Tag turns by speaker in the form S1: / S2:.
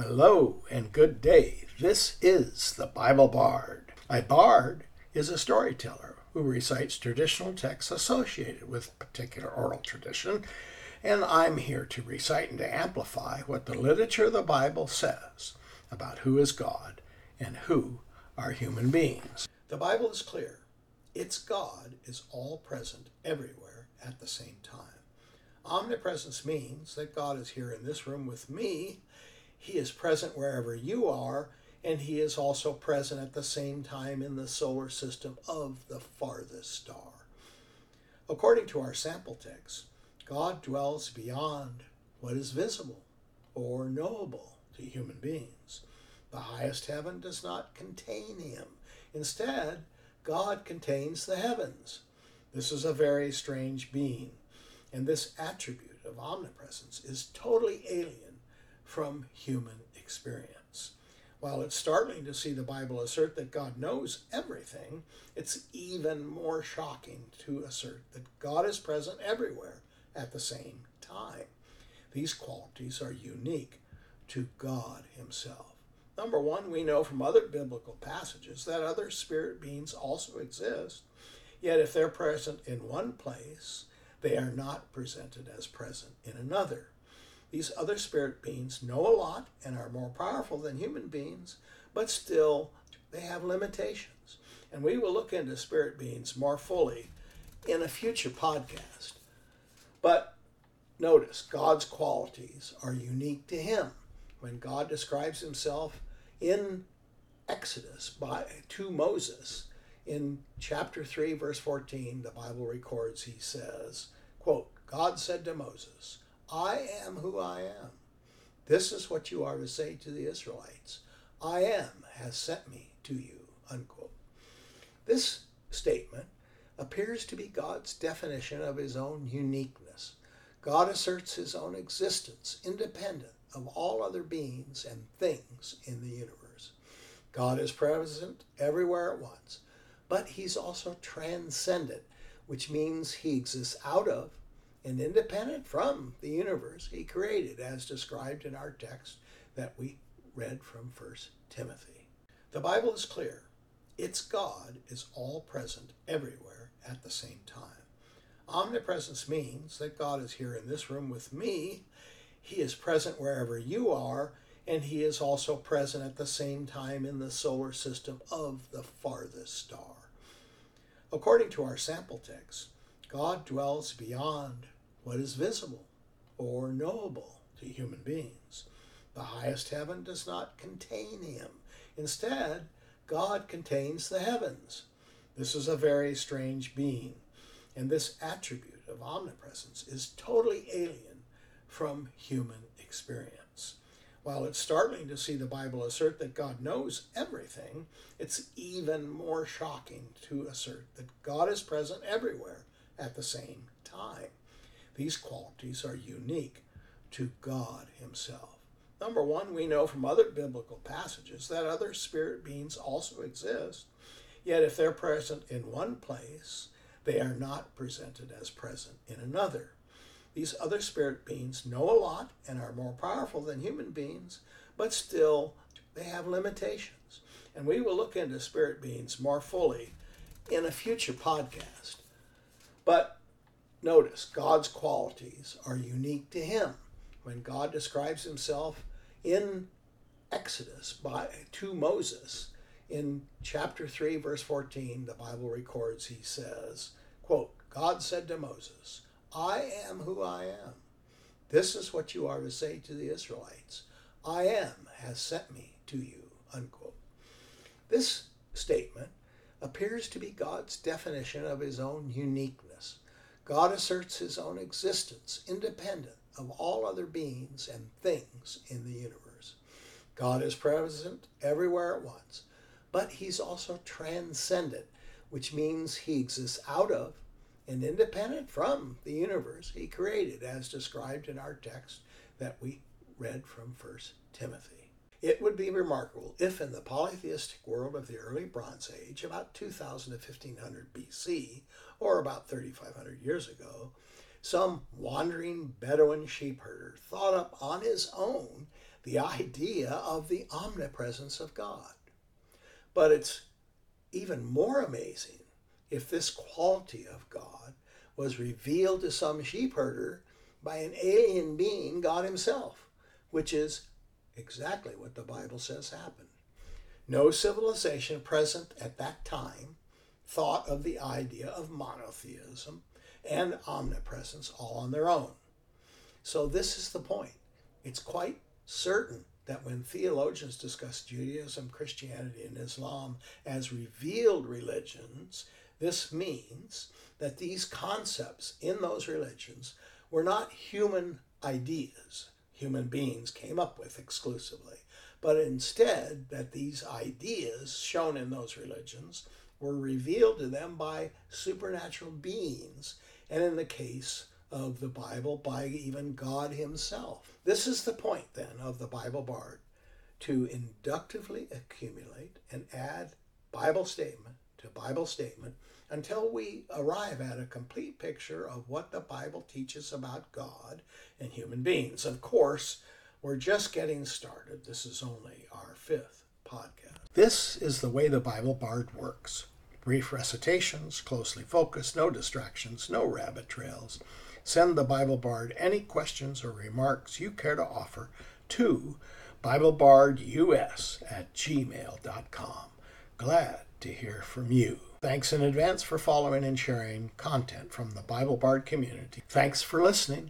S1: Hello and good day. This is the Bible Bard. A bard is a storyteller who recites traditional texts associated with a particular oral tradition, and I'm here to recite and to amplify what the literature of the Bible says about who is God and who are human beings. The Bible is clear. Its God is all present everywhere at the same time. Omnipresence means that God is here in this room with me. He is present wherever you are, and He is also present at the same time in the solar system of the farthest star. According to our sample text, God dwells beyond what is visible or knowable to human beings. The highest heaven does not contain Him. Instead, God contains the heavens. This is a very strange being and this attribute of omnipresence is totally alien from human experience. While it's startling to see the Bible assert that God knows everything, it's even more shocking to assert that God is present everywhere at the same time. These qualities are unique to God Himself. Number one, we know from other biblical passages that other spirit beings also exist, yet if they're present in one place, they are not presented as present in another. These other spirit beings know a lot and are more powerful than human beings, but still they have limitations. And we will look into spirit beings more fully in a future podcast. But notice, God's qualities are unique to him. When God describes himself in Exodus by to Moses, in chapter 3 verse 14 the bible records he says quote god said to moses i am who i am. This is what you are to say to the israelites. I am has sent me to you unquote. This statement appears to be god's definition of his own uniqueness. God asserts his own existence independent of all other beings and things in the universe. God is present everywhere at once but he's also transcendent, which means he exists out of and independent from the universe he created, as described in our text that we read from 1 Timothy. The Bible is clear. Its God is all present everywhere at the same time. Omnipresence means that God is here in this room with me. He is present wherever you are, and he is also present at the same time in the solar system of the farthest star. According to our sample text, God dwells beyond what is visible or knowable to human beings. The highest heaven does not contain him. Instead, God contains the heavens. This is a very strange being, and this attribute of omnipresence is totally alien from human experience. While it's startling to see the Bible assert that God knows everything, it's even more shocking to assert that God is present everywhere at the same time. These qualities are unique to God Himself. Number one, we know from other biblical passages that other spirit beings also exist, yet if they're present in one place, they are not presented as present in another. These other spirit beings know a lot and are more powerful than human beings, but still they have limitations. And we will look into spirit beings more fully in a future podcast. But notice, God's qualities are unique to him. When God describes himself in Exodus by to Moses, in chapter 3 verse 14 the bible records he says quote god said to moses I am who I am. This is what you are to say to the Israelites I am has sent me to you. Unquote. This statement appears to be God's definition of his own uniqueness. God asserts his own existence independent of all other beings and things in the universe. God is present everywhere at once, but he's also transcendent, which means he exists out of and independent from the universe he created, as described in our text that we read from 1 Timothy. It would be remarkable if, in the polytheistic world of the early Bronze Age, about 2000 to 1500 BC, or about 3,500 years ago, some wandering Bedouin sheep herder thought up on his own the idea of the omnipresence of God. But it's even more amazing if this quality of God was revealed to some sheepherder by an alien being, God Himself, which is exactly what the Bible says happened. No civilization present at that time thought of the idea of monotheism and omnipresence all on their own. So, this is the point. It's quite certain that when theologians discuss Judaism, Christianity, and Islam as revealed religions, this means that these concepts in those religions were not human ideas human beings came up with exclusively, but instead that these ideas shown in those religions were revealed to them by supernatural beings, and in the case of the Bible, by even God Himself. This is the point then of the Bible Bard to inductively accumulate and add Bible statement to Bible statement until we arrive at a complete picture of what the Bible teaches about God and human beings. Of course, we're just getting started. This is only our fifth podcast. This is the way the Bible Bard works brief recitations, closely focused, no distractions, no rabbit trails. Send the Bible Bard any questions or remarks you care to offer to BibleBardUS at gmail.com. Glad to hear from you. Thanks in advance for following and sharing content from the Bible Bard community. Thanks for listening.